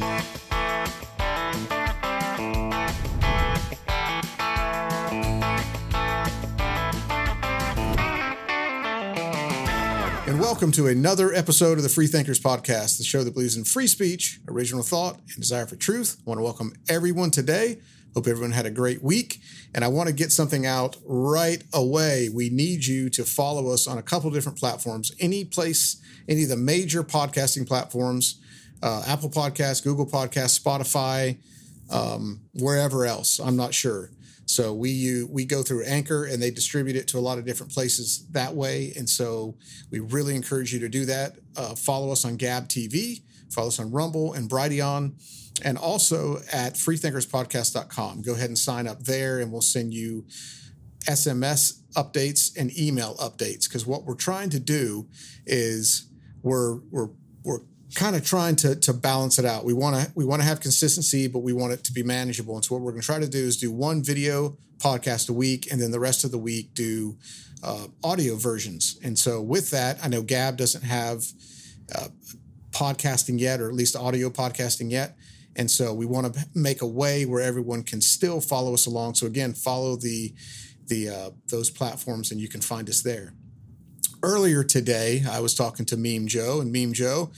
And welcome to another episode of the Free Thinkers Podcast, the show that believes in free speech, original thought, and desire for truth. I want to welcome everyone today. Hope everyone had a great week. And I want to get something out right away. We need you to follow us on a couple different platforms. Any place, any of the major podcasting platforms, uh, Apple Podcasts, Google Podcasts, Spotify, um, wherever else. I'm not sure. So we you, we go through Anchor and they distribute it to a lot of different places that way. And so we really encourage you to do that. Uh, follow us on Gab TV, follow us on Rumble and Brighteon, and also at freethinkerspodcast.com. Go ahead and sign up there, and we'll send you SMS updates and email updates. Because what we're trying to do is we're we're we're kind of trying to to balance it out. We want to we want to have consistency, but we want it to be manageable. And so what we're going to try to do is do one video podcast a week, and then the rest of the week do uh, audio versions. And so with that, I know Gab doesn't have uh, podcasting yet, or at least audio podcasting yet. And so we want to make a way where everyone can still follow us along. So again, follow the the uh, those platforms, and you can find us there. Earlier today, I was talking to Meme Joe, and Meme Joe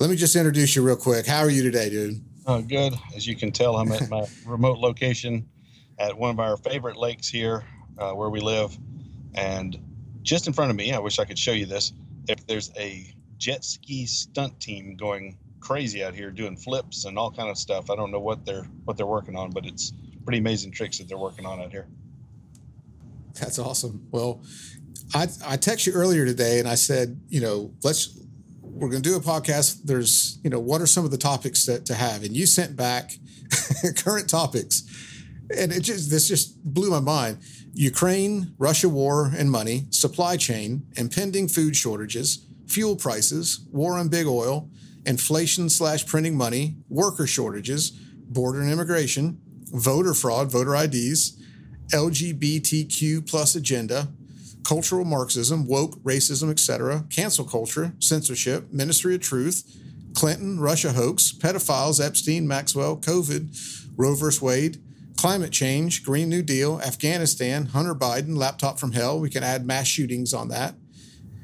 let me just introduce you real quick. How are you today, dude? Oh, good. As you can tell, I'm at my remote location at one of our favorite lakes here uh, where we live. And just in front of me, I wish I could show you this. If there's a jet ski stunt team going crazy out here doing flips and all kind of stuff. I don't know what they're what they're working on, but it's pretty amazing tricks that they're working on out here. That's awesome. Well, I I texted you earlier today and I said, you know, let's we're going to do a podcast. There's, you know, what are some of the topics that to have? And you sent back current topics, and it just this just blew my mind. Ukraine, Russia war and money, supply chain, impending food shortages, fuel prices, war on big oil, inflation slash printing money, worker shortages, border and immigration, voter fraud, voter IDs, LGBTQ plus agenda, cultural Marxism, woke, racism, etc., cancel culture, censorship, Ministry of Truth, Clinton, Russia hoax, pedophiles, Epstein, Maxwell, COVID, Roe vs. Wade, climate change, Green New Deal, Afghanistan, Hunter Biden, laptop from hell. We can add mass shootings on that.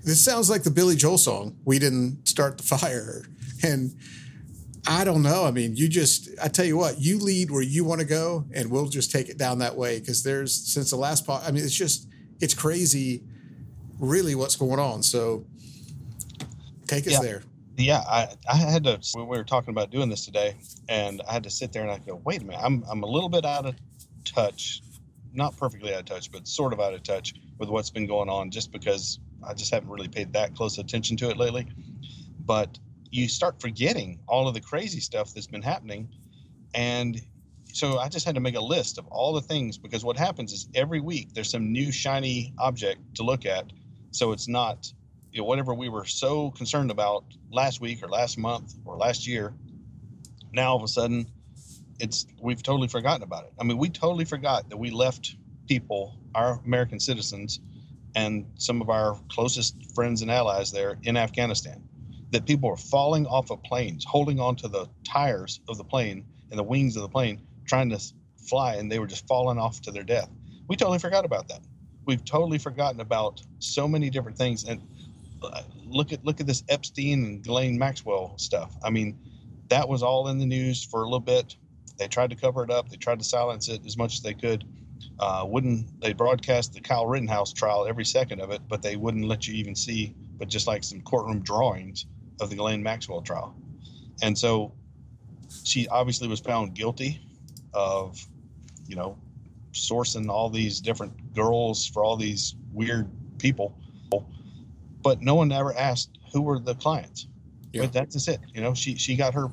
This sounds like the Billy Joel song. We didn't start the fire. And I don't know. I mean, you just, I tell you what, you lead where you want to go, and we'll just take it down that way. Because there's, since the last part, I mean, it's just, it's crazy, really, what's going on. So take us yeah. there. Yeah, I, I had to. We were talking about doing this today, and I had to sit there and I go, wait a minute, I'm I'm a little bit out of touch, not perfectly out of touch, but sort of out of touch with what's been going on, just because I just haven't really paid that close attention to it lately. But you start forgetting all of the crazy stuff that's been happening, and so I just had to make a list of all the things because what happens is every week there's some new shiny object to look at. So it's not, you know, whatever we were so concerned about last week or last month or last year. Now all of a sudden, it's we've totally forgotten about it. I mean, we totally forgot that we left people, our American citizens, and some of our closest friends and allies there in Afghanistan. That people were falling off of planes, holding onto the tires of the plane and the wings of the plane trying to fly and they were just falling off to their death. We totally forgot about that. We've totally forgotten about so many different things. And uh, look at look at this Epstein and Ghislaine Maxwell stuff. I mean, that was all in the news for a little bit. They tried to cover it up. They tried to silence it as much as they could. Uh, wouldn't they broadcast the Kyle Rittenhouse trial every second of it, but they wouldn't let you even see, but just like some courtroom drawings of the Ghislaine Maxwell trial. And so she obviously was found guilty of, you know, sourcing all these different girls for all these weird people. But no one ever asked who were the clients. Yeah. But that's just it. You know, she she got her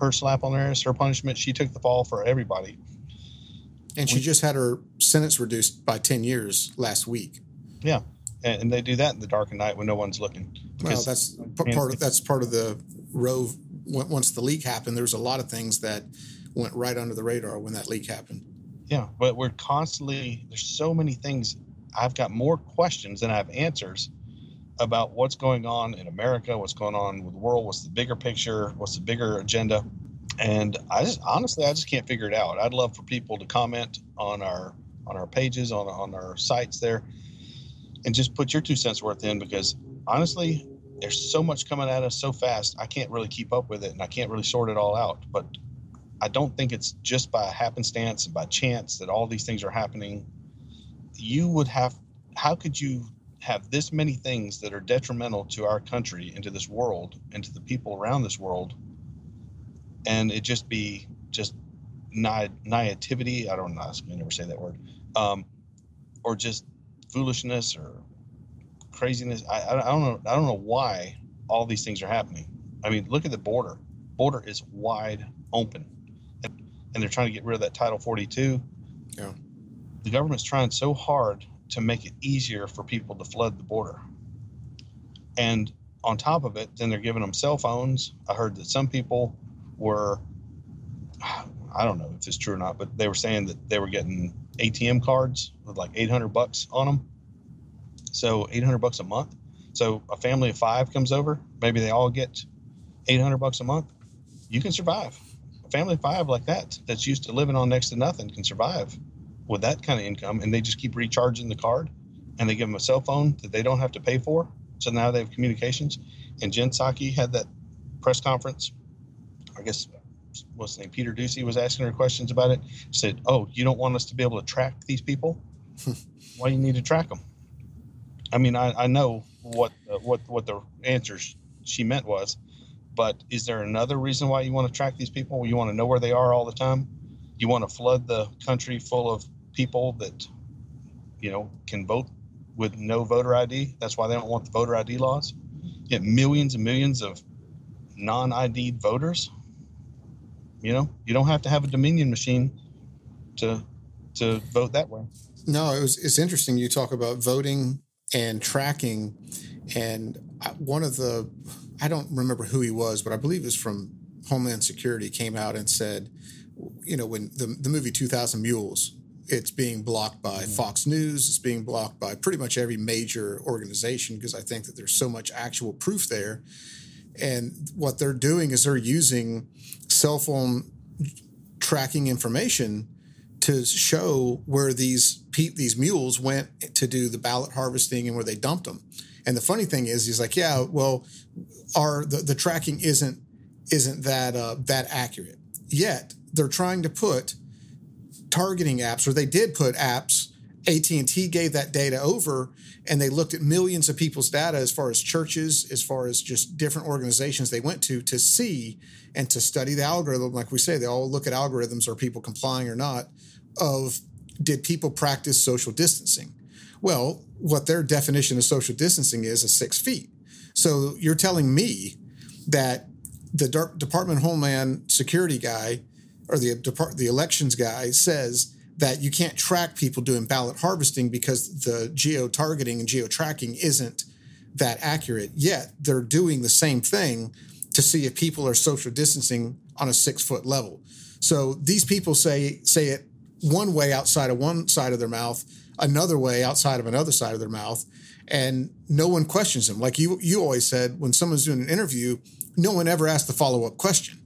her slap on the wrist, her punishment. She took the fall for everybody. And she we, just had her sentence reduced by ten years last week. Yeah, and, and they do that in the dark of night when no one's looking. Well, that's part of that's part of the Roe. Once the leak happened, there's a lot of things that went right under the radar when that leak happened. Yeah, but we're constantly there's so many things. I've got more questions than I have answers about what's going on in America, what's going on with the world, what's the bigger picture, what's the bigger agenda. and I just honestly I just can't figure it out. I'd love for people to comment on our on our pages on on our sites there, and just put your two cents worth in because honestly, there's so much coming at us so fast. I can't really keep up with it, and I can't really sort it all out. But I don't think it's just by happenstance and by chance that all these things are happening. You would have. How could you have this many things that are detrimental to our country and to this world and to the people around this world and it just be just na- naivety. I don't know. I never say that word. Um, or just foolishness or craziness. I, I, don't know. I don't know why all these things are happening. I mean, look at the border. Border is wide open, and, they're trying to get rid of that Title 42. Yeah. The government's trying so hard to make it easier for people to flood the border. And on top of it, then they're giving them cell phones. I heard that some people were I don't know if it's true or not, but they were saying that they were getting ATM cards with like 800 bucks on them. So 800 bucks a month. So a family of five comes over, maybe they all get 800 bucks a month. You can survive. A family of five like that, that's used to living on next to nothing, can survive with that kind of income. And they just keep recharging the card and they give them a cell phone that they don't have to pay for. So now they have communications. And Jen Psaki had that press conference I guess what's his name, Peter Doocy was asking her questions about it. Said, "Oh, you don't want us to be able to track these people? Why do you need to track them?" I mean, I, I know what uh, what what the answers she meant was, but is there another reason why you want to track these people? You want to know where they are all the time. You want to flood the country full of people that, you know, can vote with no voter ID. That's why they don't want the voter ID laws. Get millions and millions of non-ID'd voters you know, you don't have to have a Dominion machine to to vote that way. No, it was it's interesting. You talk about voting and tracking, and uh, one of the I don't remember who he was, but I believe it was from Homeland Security came out and said, you know, when the the movie Two Thousand Mules, it's being blocked by mm-hmm. Fox News, it's being blocked by pretty much every major organization because I think that there's so much actual proof there. And what they're doing is they're using cell phone tracking information to show where these these mules went to do the ballot harvesting and where they dumped them. And the funny thing is, he's like, yeah, well, our the, the tracking isn't isn't that uh, that accurate yet. They're trying to put targeting apps, or they did put apps. AT and T gave that data over, and they looked at millions of people's data as far as churches, as far as just different organizations they went to to see and to study the algorithm. Like we say, they all look at algorithms, are people complying or not, of did people practice social distancing? Well, what their definition of social distancing is is six feet. So you're telling me that the Department of Homeland Security guy or the Depart- the elections guy says that you can't track people doing ballot harvesting because the geo targeting and geo tracking isn't that accurate. Yet they're doing the same thing to see if people are social distancing on a six foot level. So these people say say it one way outside of one side of their mouth, another way outside of another side of their mouth, and no one questions them. Like you you always said, when someone's doing an interview, no one ever asks the follow up question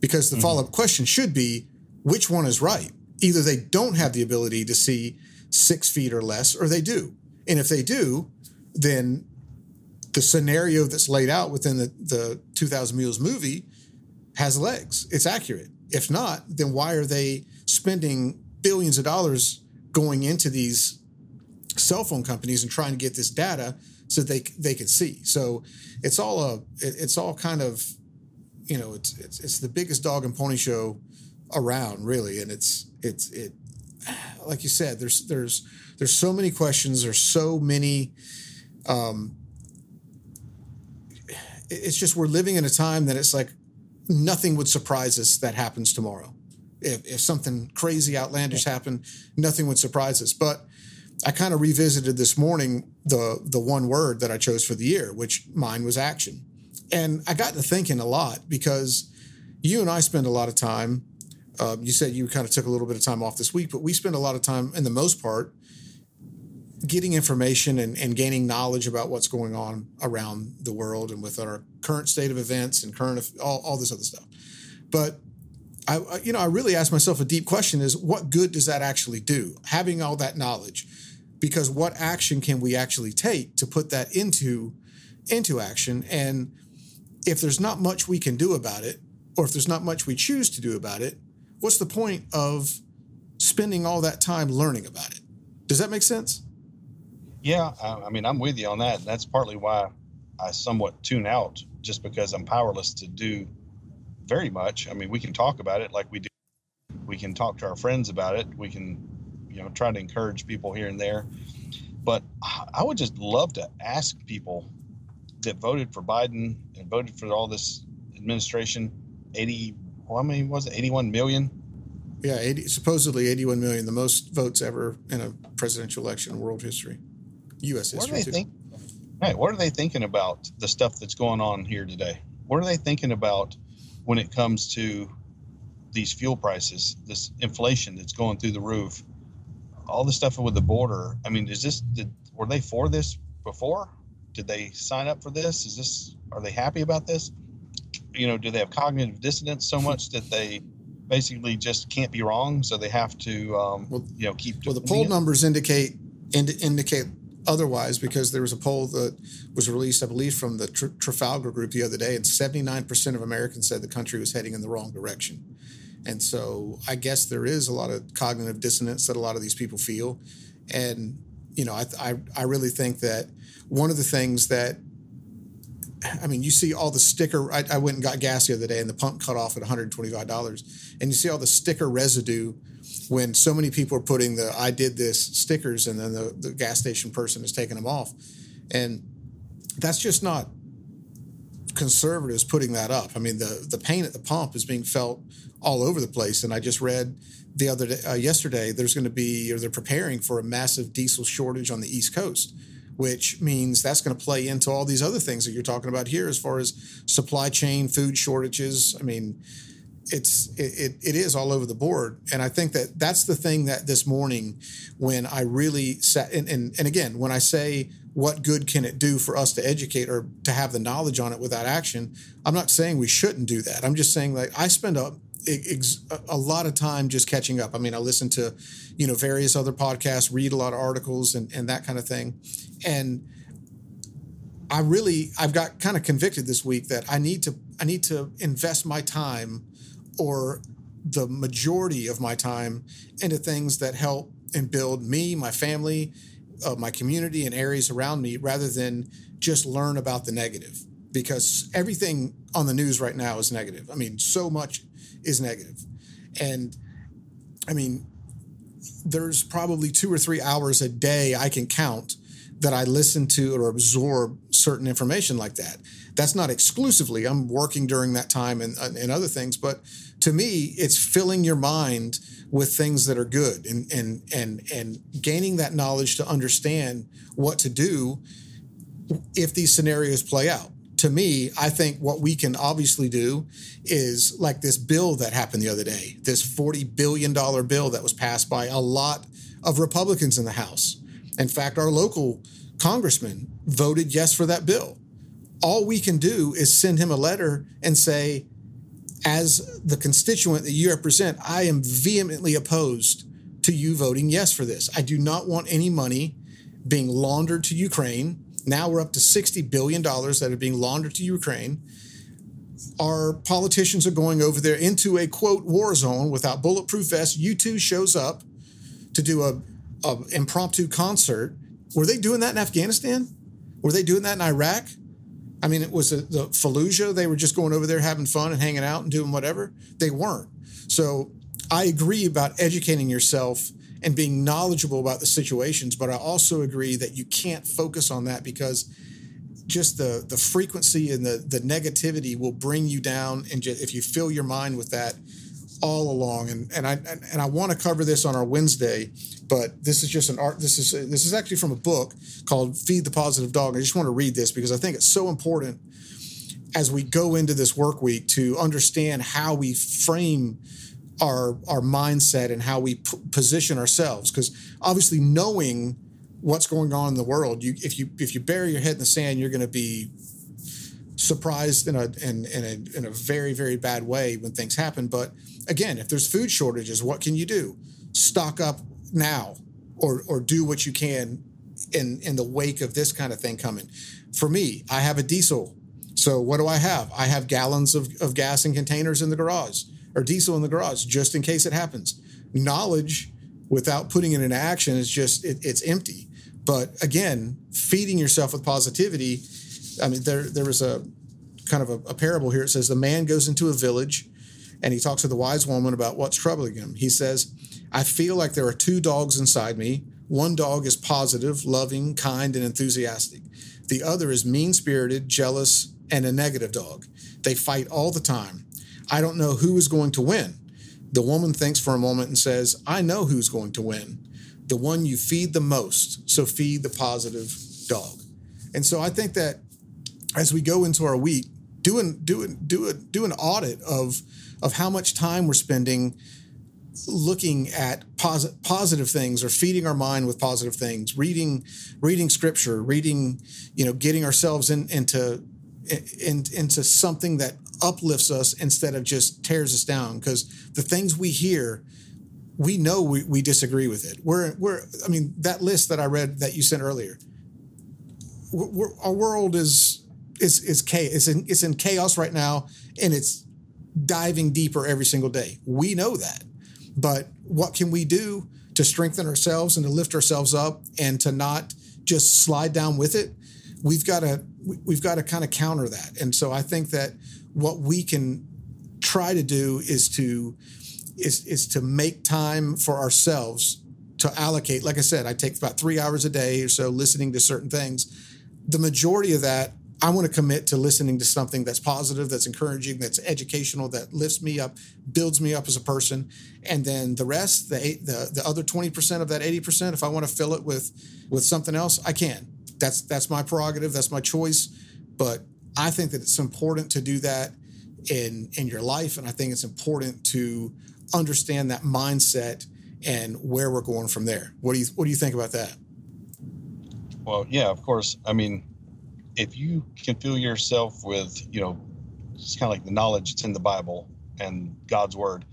because the mm-hmm. follow up question should be which one is right either they don't have the ability to see six feet or less, or they do. And if they do, then the scenario that's laid out within the, the 2000 Mules movie has legs. It's accurate. If not, then why are they spending billions of dollars going into these cell phone companies and trying to get this data so they they can see? So it's all a it's all kind of you know it's it's, it's the biggest dog and pony show around really, and it's it's it like you said there's there's there's so many questions. There's so many um it's just we're living in a time that it's like nothing would surprise us that happens tomorrow. If, if something crazy outlandish happened nothing would surprise us. But i kind of revisited this morning the the one word that i chose for the year which mine was action and i got to thinking a lot because you and i spend a lot of time uh, you said you kind of took a little bit of time off this week, but we spend a lot of time, in the most part, getting information and, and gaining knowledge about what's going on around the world and with our current state of events and current all, all this other stuff. But I, you know, I really ask myself a deep question: Is what good does that actually do? Having all that knowledge, because what action can we actually take to put that into into action? And if there's not much we can do about it, or if there's not much we choose to do about it, what's the point of spending all that time learning about it? Does that make sense? Yeah, I, I mean, I'm with you on that. That's partly why I somewhat tune out, just because I'm powerless to do very much. I mean, we can talk about it like we do. We can talk to our friends about it. We can, you know, try to encourage people here and there. But I would just love to ask people that voted for Biden and voted for all this administration 80, well, I mean, was it 81 million? Yeah, 80, supposedly 81 million, the most votes ever in a presidential election in world history, U.S. history. What are they think? Hey, what are they thinking about the stuff that's going on here today? What are they thinking about when it comes to these fuel prices, this inflation that's going through the roof, all the stuff with the border? I mean, is this did, were they for this before? Did they sign up for this? Is this are they happy about this? you know, do they have cognitive dissonance so much that they basically just can't be wrong, so they have to, um, well, you know, keep. Well, the poll it? numbers indicate ind- indicate otherwise because there was a poll that was released, I believe, from the Tr- Trafalgar Group the other day, and seventy nine percent of Americans said the country was heading in the wrong direction. And so, I guess there is a lot of cognitive dissonance that a lot of these people feel, and you know, I I, I really think that one of the things that I mean, you see all the sticker. I, I, went and got gas the other day, and the pump cut off at one hundred twenty-five dollars. And you see all the sticker residue when so many people are putting the "I did this" stickers, and then the, the gas station person is taking them off, and that's just not conservatives putting that up. I mean, the the pain at the pump is being felt all over the place. And I just read the other day, uh, yesterday, there's going to be, or they're preparing for a massive diesel shortage on the East Coast which means that's going to play into all these other things that you're talking about here as far as supply chain, food shortages. I mean, it's it, it is all over the board and i think that that's the thing that this morning when i really sat and, and, and again when i say what good can it do for us to educate or to have the knowledge on it without action i'm not saying we shouldn't do that i'm just saying like i spend a a lot of time just catching up. I mean, I listen to, you know, various other podcasts, read a lot of articles and, and that kind of thing. And I really, I've got kind of convicted this week that I need to, I need to invest my time or the majority of my time into things that help and build me, my family, uh, my community and areas around me rather than just learn about the negative because everything on the news right now is negative. I mean, so much is negative. And I mean, there's probably two or three hours a day I can count that I listen to or absorb certain information like that. That's not exclusively. I'm working during that time and, and other things, but to me, it's filling your mind with things that are good and and and and gaining that knowledge to understand what to do if these scenarios play out to me, I think what we can obviously do is like this bill that happened the other day, this $40 billion bill that was passed by a lot of Republicans in the House. In fact, our local congressman voted yes for that bill. All we can do is send him a letter and say, as the constituent that you represent, I am vehemently opposed to you voting yes for this. I do not want any money being laundered to Ukraine. Now we're up to $60 billion that are being laundered to Ukraine. Our politicians are going over there into a quote war zone without bulletproof vests. U2 shows up to do a, a impromptu concert. Were they doing that in Afghanistan? Were they doing that in Iraq? I mean, it was a, the Fallujah. They were just going over there having fun and hanging out and doing whatever. They weren't. So I agree about educating yourself and being knowledgeable about the situations. But I also agree that you can't focus on that because just the the frequency and the the negativity will bring you down. And just, if you fill your mind with that all along, and and I and I want to cover this on our Wednesday, but this is just an art. This is this is actually from a book called Feed the Positive Dog. I just want to read this because I think it's so important as we go into this work week to understand how we frame our our mindset and how we p- position ourselves because obviously knowing what's going on in the world you if you if you bury your head in the sand you're going to be surprised in a in, in a in a very very bad way when things happen. But again, if there's food shortages, what can you do? Stock up now, or or do what you can in in the wake of this kind of thing coming. For me, I have a diesel. So what do I have? I have gallons of, of gas in containers in the garage or diesel in the garage just in case it happens. Knowledge without putting it into action is just it, it's empty. But again, feeding yourself with positivity. I mean, there there was a kind of a, a parable here. It says the man goes into a village and he talks to the wise woman about what's troubling him. He says, I feel like there are two dogs inside me. One dog is positive, loving, kind, and enthusiastic. The other is mean spirited, jealous, and a negative dog. They fight all the time. I don't know who is going to win. The woman thinks for a moment and says, I know who's going to win. The one you feed the most. So feed the positive dog. And so I think that as we go into our week, doing doing do a do an audit of of how much time we're spending looking at posit- positive things or feeding our mind with positive things reading reading scripture reading you know getting ourselves in, into in, into something that uplifts us instead of just tears us down. Because the things we hear we know we, we disagree with it. We're we're i mean that list that i read that you sent earlier our world is is is chaos it's in, it's in chaos right now and it's diving deeper every single day we know that but what can we do to strengthen ourselves and to lift ourselves up and to not just slide down with it? We've got to we've got to kind of counter that. And so I think that what we can try to do is to is is to make time for ourselves to allocate. Like I said, I take about three hours a day or so listening to certain things. The majority of that I want to commit to listening to something that's positive, that's encouraging, that's educational, that lifts me up, builds me up as a person, and then the rest, the eight, the the other twenty percent of that eighty percent, if I want to fill it with with something else, I can. That's that's my prerogative, that's my choice, but I think that it's important to do that in in your life, and I think it's important to understand that mindset and where we're going from there. What do you what do you think about that? Well, yeah, of course. I mean, if you can fill yourself with, you know, it's kind of like the knowledge that's in the Bible and God's word,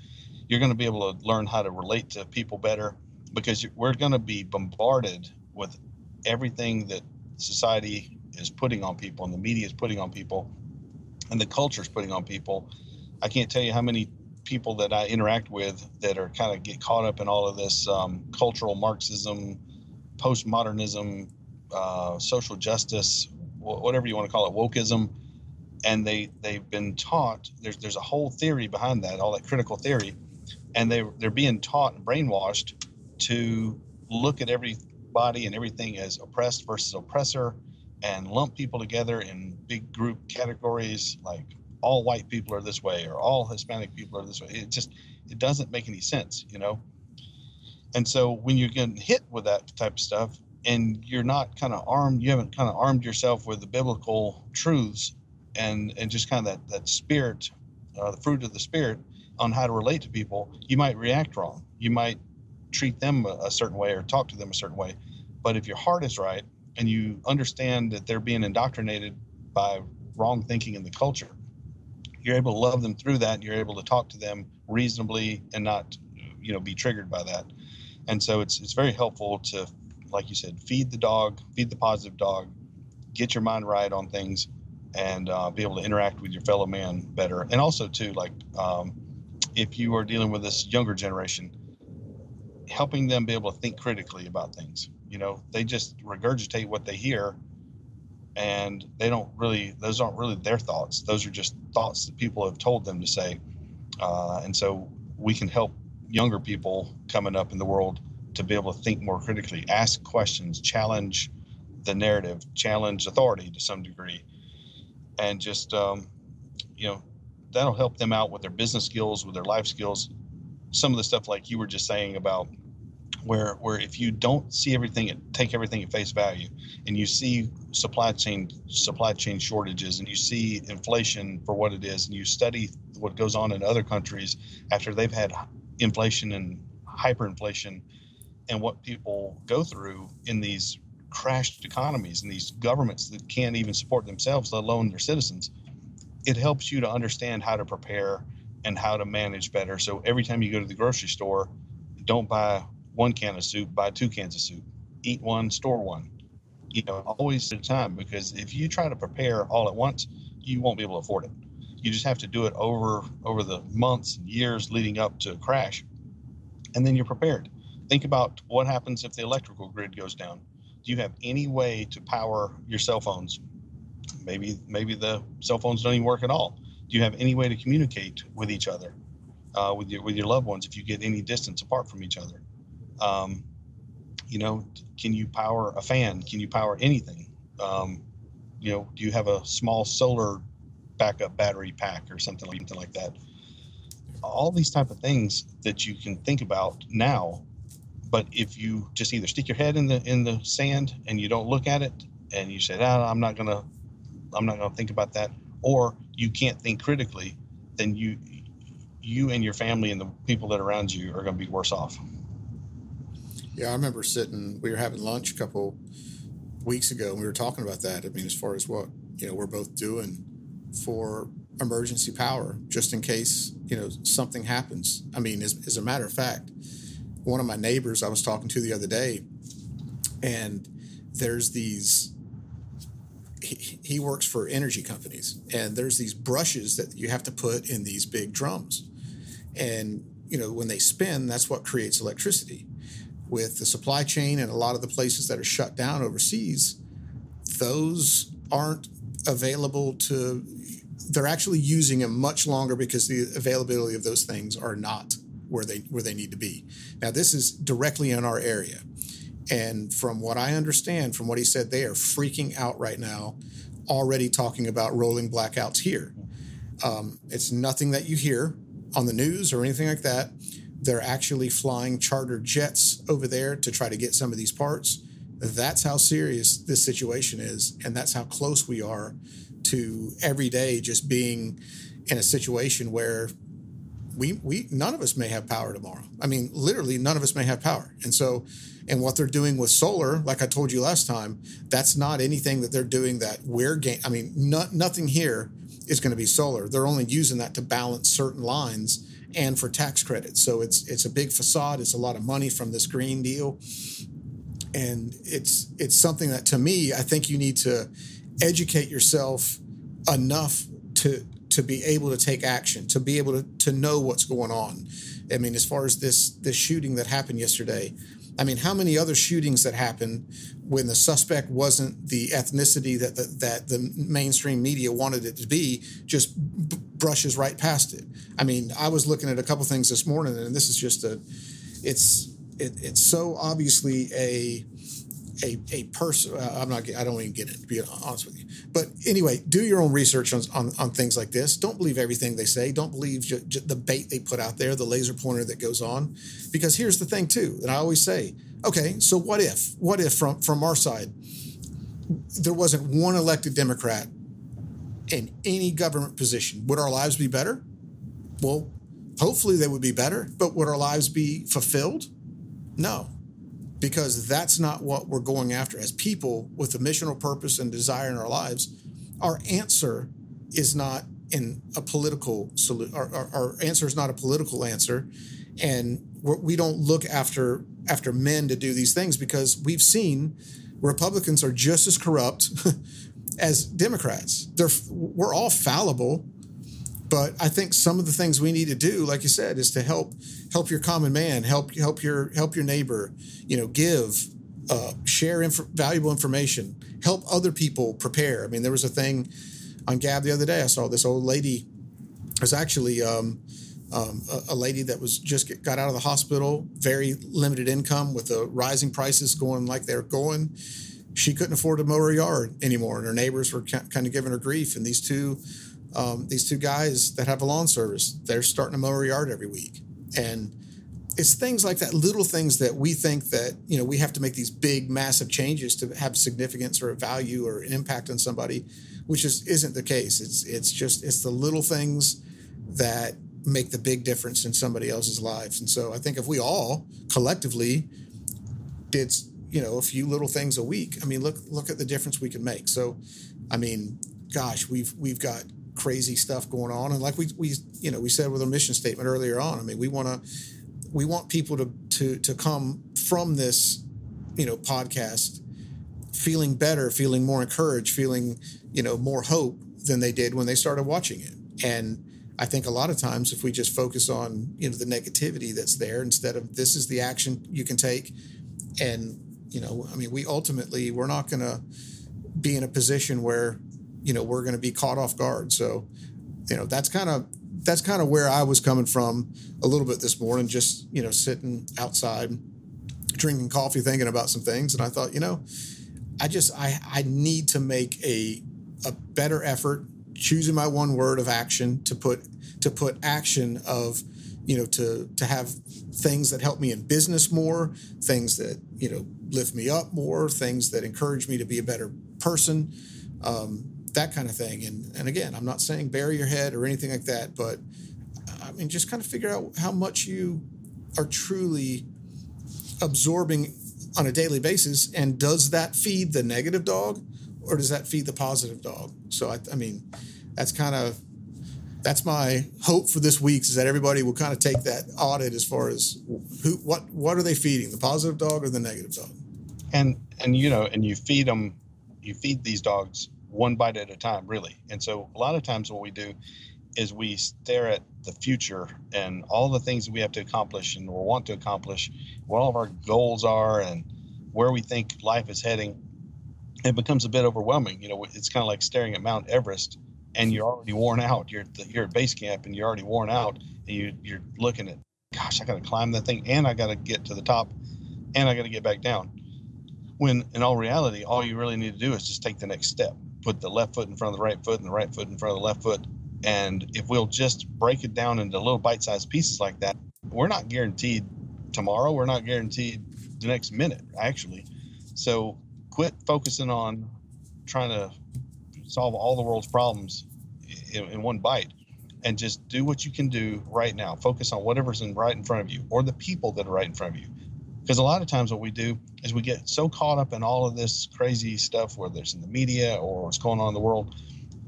you're going to be able to learn how to relate to people better because we're going to be bombarded with everything that society is putting on people and the media is putting on people and the culture is putting on people. I can't tell you how many people that I interact with that are kind of get caught up in all of this um, cultural Marxism, postmodernism, uh, social justice, whatever you want to call it, wokeism, and they they've been taught. There's there's a whole theory behind that, all that critical theory, and they they're being taught and brainwashed to look at everybody and everything as oppressed versus oppressor, and lump people together in big group categories like all white people are this way or all Hispanic people are this way. It just it doesn't make any sense, you know. And so when you're getting hit with that type of stuff, and you're not kind of armed you haven't kind of armed yourself with the biblical truths and and just kind of that that spirit uh, the fruit of the spirit on how to relate to people you might react wrong. You might treat them a, a certain way or talk to them a certain way. But if your heart is right and you understand that they're being indoctrinated by wrong thinking in the culture you're able to love them through that you're able to talk to them reasonably and not you know be triggered by that. And so it's it's very helpful to like you said, feed the dog, feed the positive dog, get your mind right on things, and uh, be able to interact with your fellow man better. And also, too, like um, if you are dealing with this younger generation, helping them be able to think critically about things. You know, they just regurgitate what they hear, and they don't really; those aren't really their thoughts. Those are just thoughts that people have told them to say. Uh, and so, we can help younger people coming up in the world to be able to think more critically, ask questions, challenge the narrative, challenge authority to some degree, and just um, you know that'll help them out with their business skills, with their life skills. Some of the stuff like you were just saying about where where if you don't see everything take everything at face value and you see supply chain supply chain shortages and you see inflation for what it is and you study what goes on in other countries after they've had inflation and hyperinflation and what people go through in these crashed economies and these governments that can't even support themselves, let alone their citizens, it helps you to understand how to prepare and how to manage better. So every time you go to the grocery store, don't buy one can of soup, buy two cans of soup. Eat one, store one. You know, always at a time because if you try to prepare all at once, you won't be able to afford it. You just have to do it over over the months and years leading up to a crash, and then you're prepared. Think about what happens if the electrical grid goes down. Do you have any way to power your cell phones? Maybe maybe the cell phones don't even work at all. Do you have any way to communicate with each other, uh, with your with your loved ones if you get any distance apart from each other? Um, you know, can you power a fan? Can you power anything? Um, you know, do you have a small solar backup battery pack or something like, something like that? All these type of things that you can think about now, but if you just either stick your head in the in the sand and you don't look at it, and you say, ah, "I'm not gonna, I'm not gonna think about that," or you can't think critically, then you you and your family and the people that are around you are going to be worse off. Yeah, I remember sitting. We were having lunch a couple weeks ago, and we were talking about that. I mean, as far as what you know, we're both doing for emergency power, just in case you know something happens. I mean, as, as a matter of fact, one of my neighbors I was talking to the other day, and there's these. He, he works for energy companies, and there's these brushes that you have to put in these big drums, and you know when they spin, that's what creates electricity with the supply chain and a lot of the places that are shut down overseas, those aren't available to, they're actually using them much longer because the availability of those things are not where they where they need to be. Now this is directly in our area. And from what I understand, from what he said, they are freaking out right now, already talking about rolling blackouts here. Um, it's nothing that you hear on the news or anything like that. They're actually flying charter jets over there to try to get some of these parts. That's how serious this situation is. And that's how close we are to every day just being in a situation where we, we none of us may have power tomorrow. I mean, literally, none of us may have power. And so, and what they're doing with solar, like I told you last time, that's not anything that they're doing that we're gain. I mean, not, nothing here is going to be solar. They're only using that to balance certain lines and for tax credits. So it's it's a big facade. It's a lot of money from this green deal, and it's it's something that to me I think you need to educate yourself enough to to be able to take action, to be able to to know what's going on. I mean, as far as this this shooting that happened yesterday, I mean, how many other shootings that happened when the suspect wasn't the ethnicity that the, that the mainstream media wanted it to be, just b- brushes right past it. I mean, I was looking at a couple things this morning, and this is just a, it's it, it's so obviously a a, a person. Uh, I'm not. I don't even get it to be honest with you. But anyway, do your own research on, on, on things like this. Don't believe everything they say. Don't believe j- j- the bait they put out there, the laser pointer that goes on. Because here's the thing too, and I always say, okay, so what if? What if from from our side, there wasn't one elected Democrat in any government position? Would our lives be better? Well, hopefully they would be better. But would our lives be fulfilled? No because that's not what we're going after as people with a missional purpose and desire in our lives. Our answer is not in a political solution. Our, our, our, answer is not a political answer, and we don't look after after men to do these things because we've seen Republicans are just as corrupt as Democrats. They're we're all fallible, but I think some of the things we need to do, like you said, is to help help your common man, help help your help your neighbor, you know, give, uh, share inf- valuable information, help other people prepare. I mean, there was a thing on Gab the other day. I saw this old lady. It was actually um, um, a, a, lady that was just get, got out of the hospital, very limited income with the rising prices going like they're going. She couldn't afford to mow her yard anymore, and her neighbors were kind of giving her grief. And these two um, these two guys that have a lawn service, they're starting to mow our yard every week. And it's things like that, little things that we think that, you know, we have to make these big, massive changes to have significance or a value or an impact on somebody, which is isn't the case. It's it's just it's the little things that make the big difference in somebody else's lives. And so I think if we all collectively did you know a few little things a week i mean look look at the difference we can make so i mean gosh we've we've got crazy stuff going on. And like we we you know we said with our mission statement earlier on i mean we want to we want people to to to come from this you know podcast feeling better feeling more encouraged feeling you know more hope than they did when they started watching it. And I think a lot of times if we just focus on you know the negativity that's there instead of this is the action you can take and you know I mean we ultimately we're not going to be in a position where you know we're going to be caught off guard. So you know that's kind of that's kind of where I was coming from a little bit this morning just you know sitting outside drinking coffee thinking about some things. And I thought you know I just I I need to make a a better effort choosing my one word of action to put to put action of you know to to have things that help me in business more things that you know lift me up more things that encourage me to be a better person. Um, that kind of thing. And and again i'm not saying bury your head or anything like that but i mean just kind of figure out how much you are truly absorbing on a daily basis. And does that feed the negative dog or does that feed the positive dog? So I, I mean, that's kind of that's my hope for this week is that everybody will kind of take that audit as far as who what what are they feeding the positive dog or the negative dog? And and you know and you feed them you feed these dogs one bite at a time really and so a lot of times what we do is we stare at the future and all the things that we have to accomplish and or want to accomplish what all of our goals are and where we think life is heading it becomes a bit overwhelming. You know, it's kind of like staring at Mount Everest and you're already worn out. You're at the, you're at base camp and you're already worn out, and you you're looking at, gosh, I got to climb that thing, and I got to get to the top, and I got to get back down. When in all reality, all you really need to do is just take the next step. Put the left foot in front of the right foot, and the right foot in front of the left foot. And if we'll just break it down into little bite-sized pieces like that, we're not guaranteed tomorrow. We're not guaranteed the next minute, actually. So quit focusing on trying to solve all the world's problems in, in, one bite and just do what you can do right now focus on whatever's in right in front of you or the people that are right in front of you because a lot of times what we do is we get so caught up in all of this crazy stuff whether it's in the media or what's going on in the world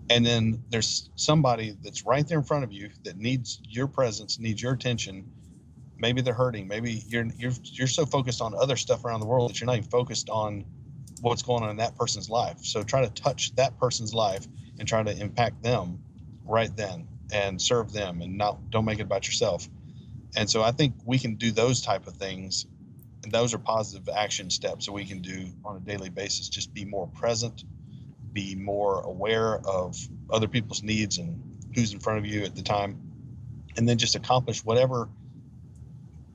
and then there's somebody that's right there in front of you that needs your presence needs your attention maybe they're hurting maybe you're you're you're so focused on other stuff around the world that you're not even focused on what's going on in that person's life. So try to touch that person's life and try to impact them right then and serve them and not don't make it about yourself. And so I think we can do those type of things and those are positive action steps that we can do on a daily basis. Just be more present, be more aware of other people's needs and who's in front of you at the time, and then just accomplish whatever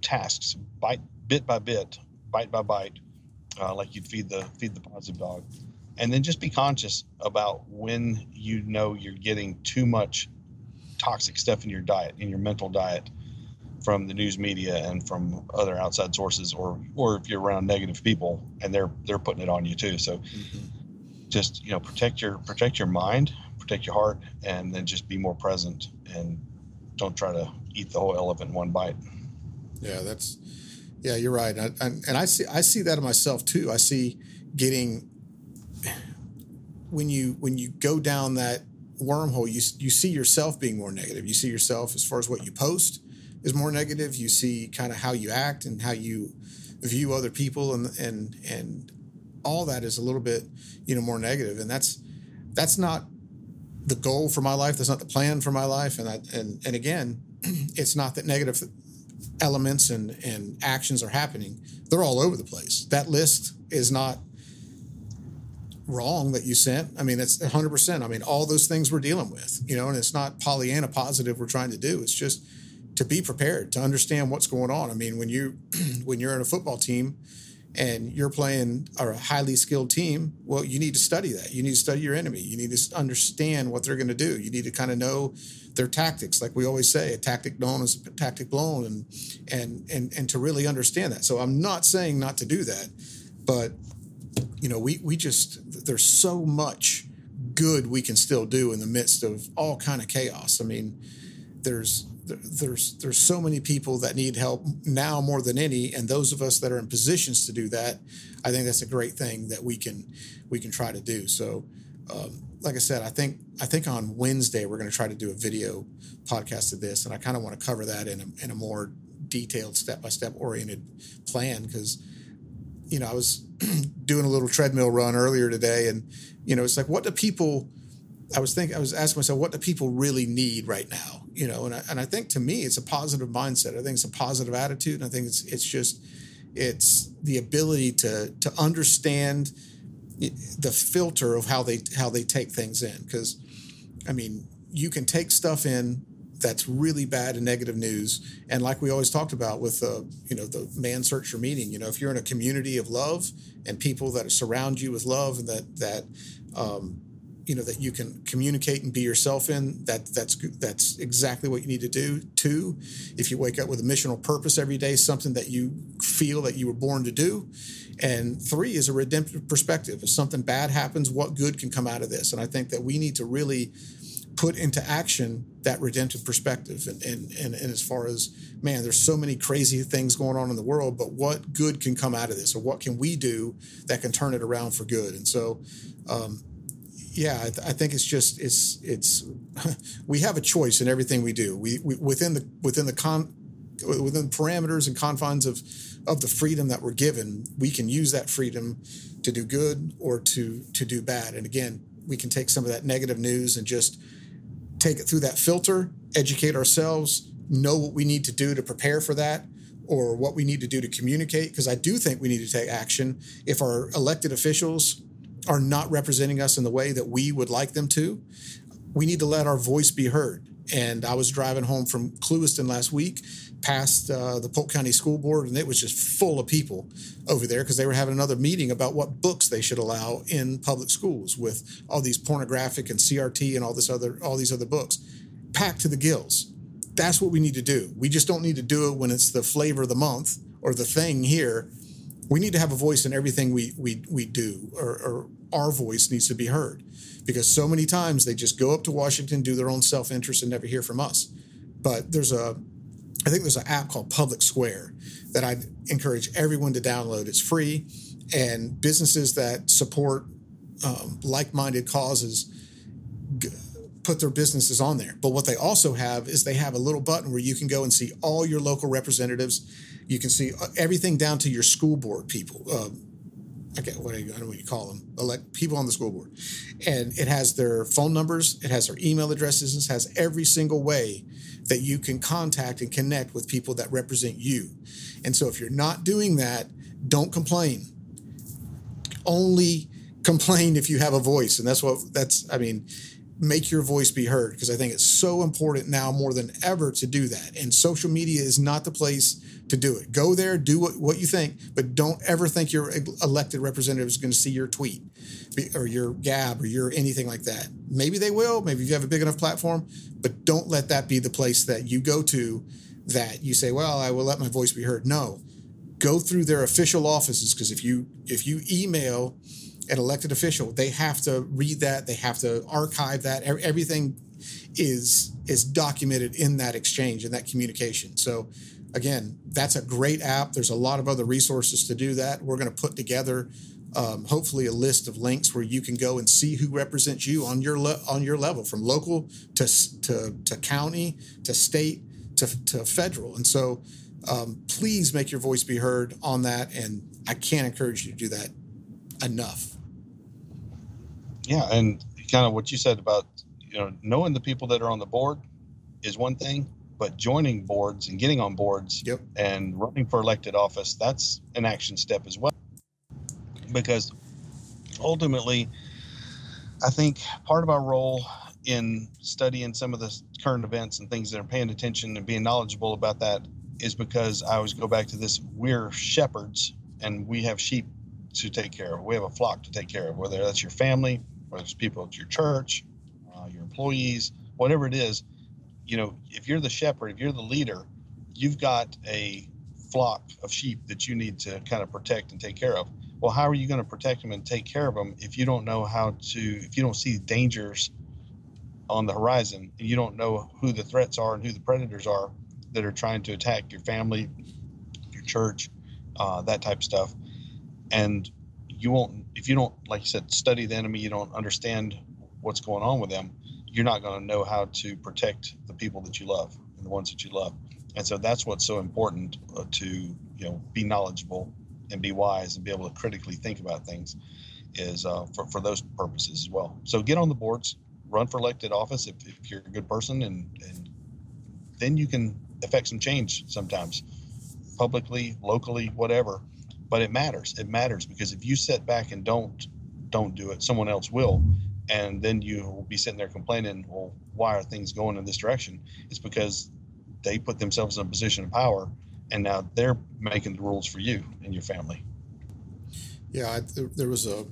tasks bite bit by bit, bite by bite, uh, like you'd feed the feed the positive dog, and then just be conscious about when you know you're getting too much toxic stuff in your diet, in your mental diet, from the news media and from other outside sources, or or if you're around negative people and they're they're putting it on you too. So. Mm-hmm. Just you know, protect your protect your mind, protect your heart, and then just be more present and don't try to eat the whole elephant in one bite. Yeah, that's yeah, you're right, I, I, and I see I see that in myself too. I see getting when you when you go down that wormhole, you you see yourself being more negative. You see yourself as far as what you post is more negative. You see kind of how you act and how you view other people, and and and all that is a little bit you know more negative, and that's that's not the goal for my life. That's not the plan for my life, and I, and and again, it's not that negative elements and, and actions are happening, they're all over the place. That list is not wrong that you sent. I mean, it's 100%. I mean, all those things we're dealing with, you know, and it's not Pollyanna positive we're trying to do. It's just to be prepared, to understand what's going on. I mean, when you when you're in a football team and you're playing a highly skilled team, well, you need to study that. You need to study your enemy. You need to understand what they're going to do. You need to kind of know their tactics. Like we always say, a tactic known is a tactic blown, and and and and to really understand that. So I'm not saying not to do that, but you know, we we just there's so much good we can still do in the midst of all kind of chaos. I mean, there's there's there's so many people that need help now more than any, and those of us that are in positions to do that, I think that's a great thing that we can we can try to do. So, um, like I said, I think I think on Wednesday we're going to try to do a video podcast of this, and I kind of want to cover that in a, in a more detailed, step by step oriented plan because you know I was doing a little treadmill run earlier today, and you know it's like what do people I was thinking, I was asking myself, what do people really need right now? You know, and I, and I think to me, it's a positive mindset. I think it's a positive attitude. And I think it's, it's just, it's the ability to, to understand the filter of how they, how they take things in. Cause I mean, you can take stuff in that's really bad and negative news. And like we always talked about with the, you know, the man search for meaning, you know, if you're in a community of love and people that surround you with love and that, that, um, you know that you can communicate and be yourself in that that's that's exactly what you need to do. Two if you wake up with a missional purpose every day something that you feel that you were born to do. And three is a redemptive perspective. If something bad happens what good can come out of this? And i think that we need to really put into action that redemptive perspective. And, and, and, and as far as man there's so many crazy things going on in the world but what good can come out of this? Or what can we do that can turn it around for good? And so um, yeah, I, th- I, think it's just it's it's we have a choice in everything we do. We, we within the within the con within the parameters and confines of of the freedom that we're given, we can use that freedom to do good or to to do bad. And again, we can take some of that negative news and just take it through that filter, educate ourselves, know what we need to do to prepare for that or what we need to do to communicate because I do think we need to take action if our elected officials are not representing us in the way that we would like them to, we need to let our voice be heard. And I was driving home from Clewiston last week, past uh, the Polk County School Board, and it was just full of people over there because they were having another meeting about what books they should allow in public schools with all these pornographic and CRT and all this other all these other books, packed to the gills. That's what we need to do. We just don't need to do it when it's the flavor of the month or the thing here we need to have a voice in everything we we we do, or, or our voice needs to be heard, because so many times they just go up to Washington, do their own self interest, and never hear from us. But there's a, I think there's an app called Public Square that I'd encourage everyone to download. It's free, and businesses that support um, like-minded causes g- put their businesses on there. But what they also have is they have a little button where you can go and see all your local representatives you can see uh, everything down to your school board people. Um, okay, what you, I don't know what you call them, elect people on the school board, and it has their phone numbers, it has their email addresses, it has every single way that you can contact and connect with people that represent you. And so, if you're not doing that, don't complain. Only complain if you have a voice, and that's what that's. I mean, make your voice be heard because I think it's so important now more than ever to do that. And social media is not the place to do it. Go there, do what, what you think, but don't ever think your elected representative is going to see your tweet or your gab or your anything like that. Maybe they will, maybe you have a big enough platform, but don't let that be the place that you go to that you say, well, I will let my voice be heard. No. Go through their official offices because if you if you email an elected official, they have to read that, they have to archive that. Everything is is documented in that exchange in that communication. So again, that's a great app. There's a lot of other resources to do that. We're going to put together, um, hopefully, a list of links where you can go and see who represents you on your le- on your level, from local to to, to county to state to, to federal. And so, um, please make your voice be heard on that. And I can't encourage you to do that enough. Yeah, and kind of what you said about you know knowing the people that are on the board is one thing but joining boards and getting on boards yep. and running for elected office that's an action step as well because ultimately i think part of our role in studying some of the current events and things that are paying attention and being knowledgeable about that is because i always go back to this we're shepherds and we have sheep to take care of. We have a flock to take care of whether that's your family whether it's people at your church uh, your employees whatever it is. You know, if you're the shepherd, if you're the leader, you've got a flock of sheep that you need to kind of protect and take care of. Well, how are you going to protect them and take care of them if you don't know how to, if you don't see dangers on the horizon and you don't know who the threats are and who the predators are that are trying to attack your family your church uh, that type of stuff and you won't if you don't like you said study the enemy you don't understand what's going on with them you're not going to know how to protect the people that you love and the ones that you love. And so that's what's so important uh, to you know be knowledgeable and be wise and be able to critically think about things is uh, for, for those purposes as well. So get on the boards run for elected office if, if you're a good person and, and then you can affect some change sometimes publicly locally whatever but it matters. It matters because if you sit back and don't don't do it someone else will. And then you will be sitting there complaining well why are things going in this direction? It's because they put themselves in a position of power and now they're making the rules for you and your family. Yeah I, there was a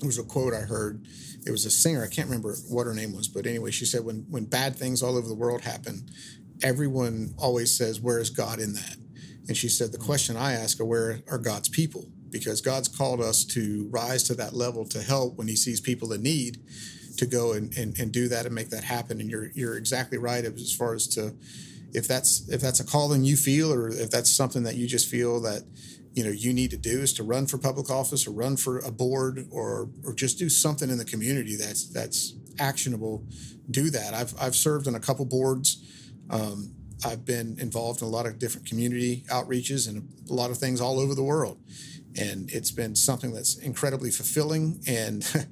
there was a quote i heard. It was a singer i can't remember what her name was but anyway she said when when bad things all over the world happen everyone always says where is god in that and she said the question i ask are where are god's people? Because god's called us to rise to that level to help when he sees people in need to go and, and, and do that and make that happen. And you're you're exactly right as far as to if that's if that's a calling you feel or if that's something that you just feel that you know you need to do is to run for public office or run for a board or or just do something in the community that's that's actionable do that. I've i've served on a couple boards um, i've been involved in a lot of different community outreaches and a lot of things all over the world and it's been something that's incredibly fulfilling and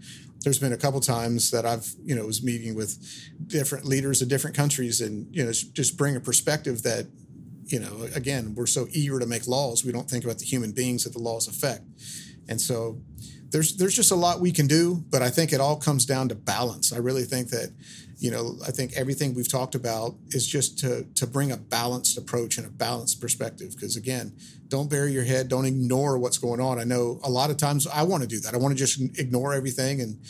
there's been a couple times that I've, you know, was meeting with different leaders of different countries and, you know, just bring a perspective that, you know, again, we're so eager to make laws, we don't think about the human beings that the laws affect. And so there's there's just a lot we can do, but I think it all comes down to balance. I really think that, you know, I think everything we've talked about is just to to bring a balanced approach and a balanced perspective. Because again, don't bury your head, don't ignore what's going on. I know a lot of times I want to do that. I want to just ignore everything and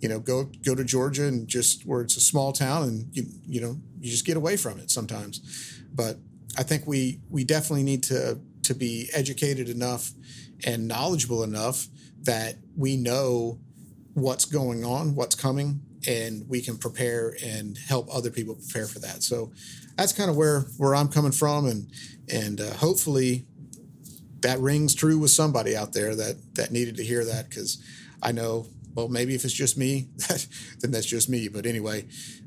you know go go to Georgia and just where it's a small town and you you know you just get away from it sometimes. But I think we we definitely need to to be educated enough and knowledgeable enough that we know what's going on, what's coming, and we can prepare and help other people prepare for that. So that's kind of where where I'm coming from, and and uh, hopefully that rings true with somebody out there that that needed to hear that because I know. Well, maybe if it's just me, then that's just me. But anyway,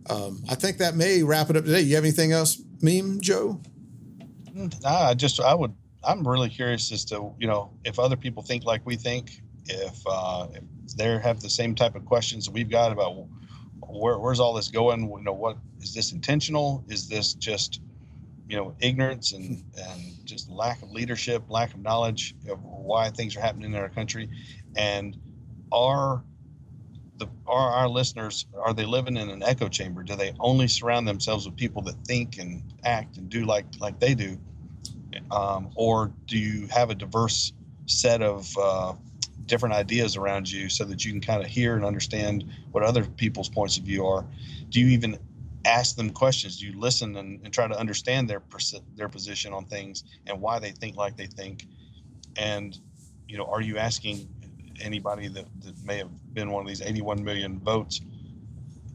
um, I think that may wrap it up today. You have anything else, meme Joe? I just I would I'm really curious as to you know if other people think like we think, if uh, if they have the same type of questions that we've got about where, where's all this going, you know, what is this intentional? Is this just you know ignorance and and just lack of leadership, lack of knowledge of why things are happening in our country, and are the are our listeners are they living in an echo chamber? Do they only surround themselves with people that think and act and do like like they do? um, or do you have a diverse set of uh, different ideas around you so that you can kind of hear and understand what other people's points of view are? Do you even ask them questions? Do you listen and, and try to understand their their position on things and why they think like they think? And you know, are you asking anybody that, that may have been one of these 81 million votes?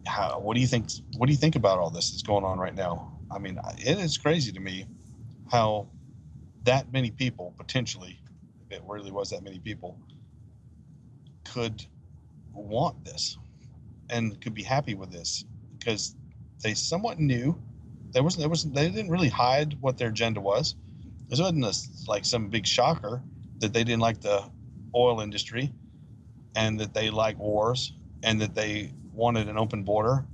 How, what do you think? What do you think about all this that's going on right now? I mean, it is crazy to me how that many people potentially, if it really was that many people, could want this and could be happy with this because they somewhat knew there was there was they didn't really hide what their agenda was. This wasn't a, like some big shocker that they didn't like the oil industry and that they like wars and that they wanted an open border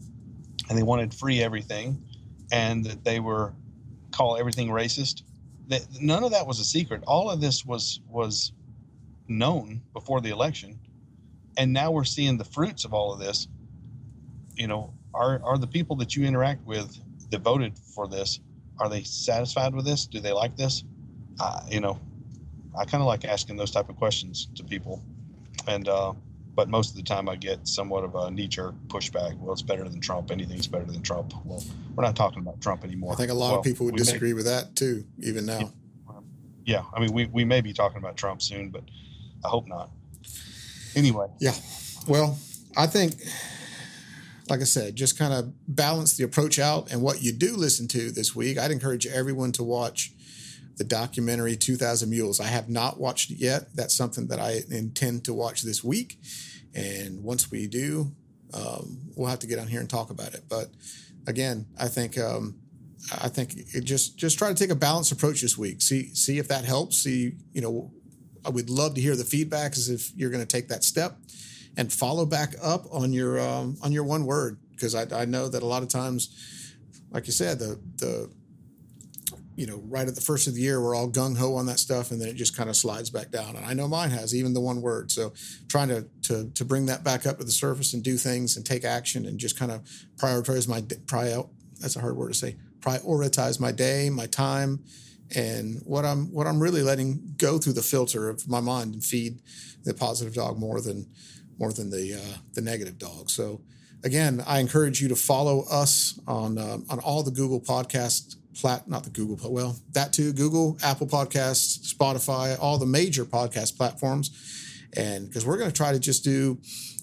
and they wanted free everything and that they were call everything racist none of that was a secret. All of this was was known before the election, and now we're seeing the fruits of all of this. You know, are are the people that you interact with that voted for this are they satisfied with this? Do they like this? Uh, you know, I kind of like asking those type of questions to people, and uh, but most of the time I get somewhat of a knee-jerk pushback. Well, it's better than Trump. Anything's better than Trump. Well, we're not talking about Trump anymore. I think a lot well, of people would disagree may, with that too, even now. Yeah, I mean, we, we may be talking about Trump soon, but I hope not. Anyway. Yeah. Well, I think like I said, just kind of balance the approach out and what you do listen to this week. I'd encourage everyone to watch the documentary 2000 Mules. I have not watched it yet. That's something that I intend to watch this week. And once we do, um, we'll have to get on here and talk about it. But again, I think um, I think just just try to take a balanced approach this week. See see if that helps. See you know, I would love to hear the feedback as if you're going to take that step and follow back up on your um, on your one word. Because I, I know that a lot of times, like you said, the the you know right at the first of the year we're all gung ho on that stuff and then it just kind of slides back down. And I know mine has even the one word. So trying to to to bring that back up to the surface and do things and take action and just kind of prioritize my prior that's a hard word to say prioritize my day my time and what I'm what I'm really letting go through the filter of my mind and feed the positive dog more than more than the uh, the negative dog. So again, I encourage you to follow us on uh, on all the Google podcast plat not the Google but well that too Google, Apple Podcasts, Spotify, all the major podcast platforms, and because we're going to try to just do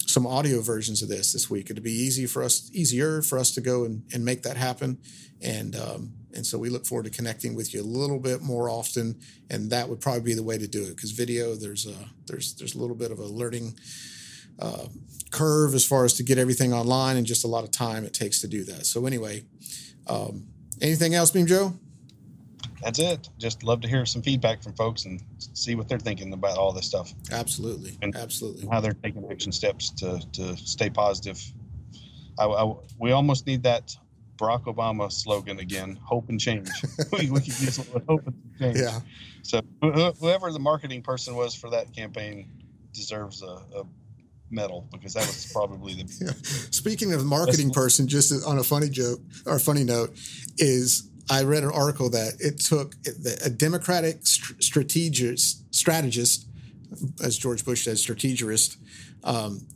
some audio versions of this this week. It'd be easy for us, easier for us to go and, and make that happen, and um, and so we look forward to connecting with you a little bit more often, and that would probably be the way to do it because video there's a there's there's a little bit of a learning uh, curve as far as to get everything online and just a lot of time it takes to do that. So anyway, um, anything else, Meme Joe? That's it. Just love to hear some feedback from folks and see what they're thinking about all this stuff. Absolutely, and absolutely. How they're taking action steps to to stay positive. I, I, we almost need that Barack Obama slogan again: "Hope and change." we, we could use hope and change. Yeah. So whoever the marketing person was for that campaign deserves a, a medal because that was probably the. Yeah. Speaking of marketing person, just on a funny joke or funny note, is I read an article that it took a Democratic strategist, strategist, as George Bush said, strategist. Um,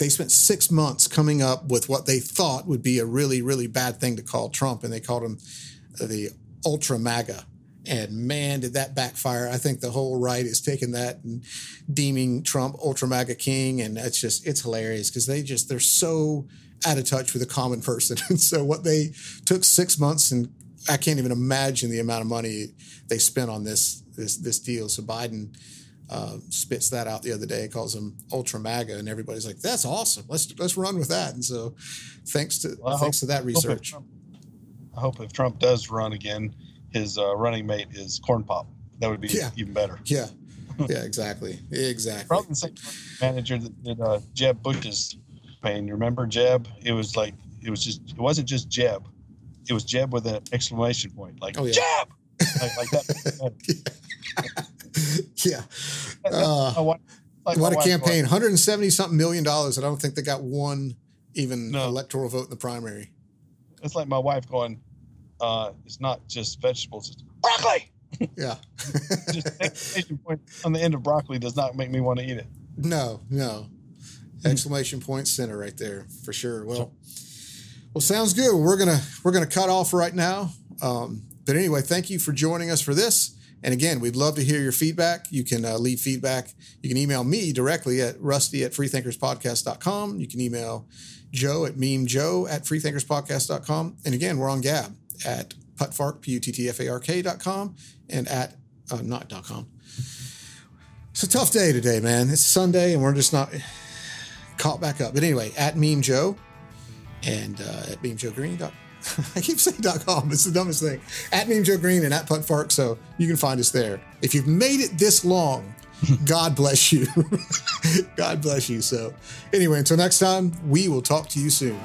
they spent six months coming up with what they thought would be a really, really bad thing to call Trump, and they called him the ultra MAGA. And man, did that backfire. I think the whole right is taking that and deeming Trump ultra MAGA king. And it's just, it's hilarious because they just, they're so out of touch with the common person. And so what they took six months and I can't even imagine the amount of money they spent on this, this, this deal. So Biden uh, spits that out the other day, calls him ultra MAGA, and everybody's like, "That's awesome. Let's let's run with that." And so, thanks to well, thanks hope, to that research. Hope I hope if Trump does run again, his uh, running mate is Corn Pop. That would be yeah. even better. Yeah, yeah, exactly, exactly. Probably the same manager that did uh, Jeb Bush's campaign. You remember Jeb? It was like it was just it wasn't just Jeb. It was Jeb with an exclamation point, like oh, yeah. Jeb, like, like that. yeah. Uh, like what a campaign! 170 something million dollars, and I don't think they got one even no. electoral vote in the primary. It's like my wife going, uh, it's not just vegetables, it's broccoli. Yeah. just exclamation point on the end of broccoli does not make me want to eat it. No, no. Exclamation point center right there for sure. Well, well, sounds good. We're gonna we're gonna cut off right now. Um, but anyway, thank you for joining us for this. And again, we'd love to hear your feedback. You can uh, leave feedback. You can email me directly at rusty at freethinkerspodcast.com. You can email Joe at memejoe at freethinkerspodcast.com. And again, we're on Gab at P-U-T-T-F-A-R-K dot com and at, uh, not dot com. It's a tough day today, man. It's Sunday and we're just not caught back up. But anyway, at meme Joe and uh, at memejoegreen.com I keep saying .com. It's the dumbest thing. At Meme Joe Green and at Putt Fark, so you can find us there. If you've made it this long, God bless you. God bless you. So, anyway, until next time, we will talk to you soon.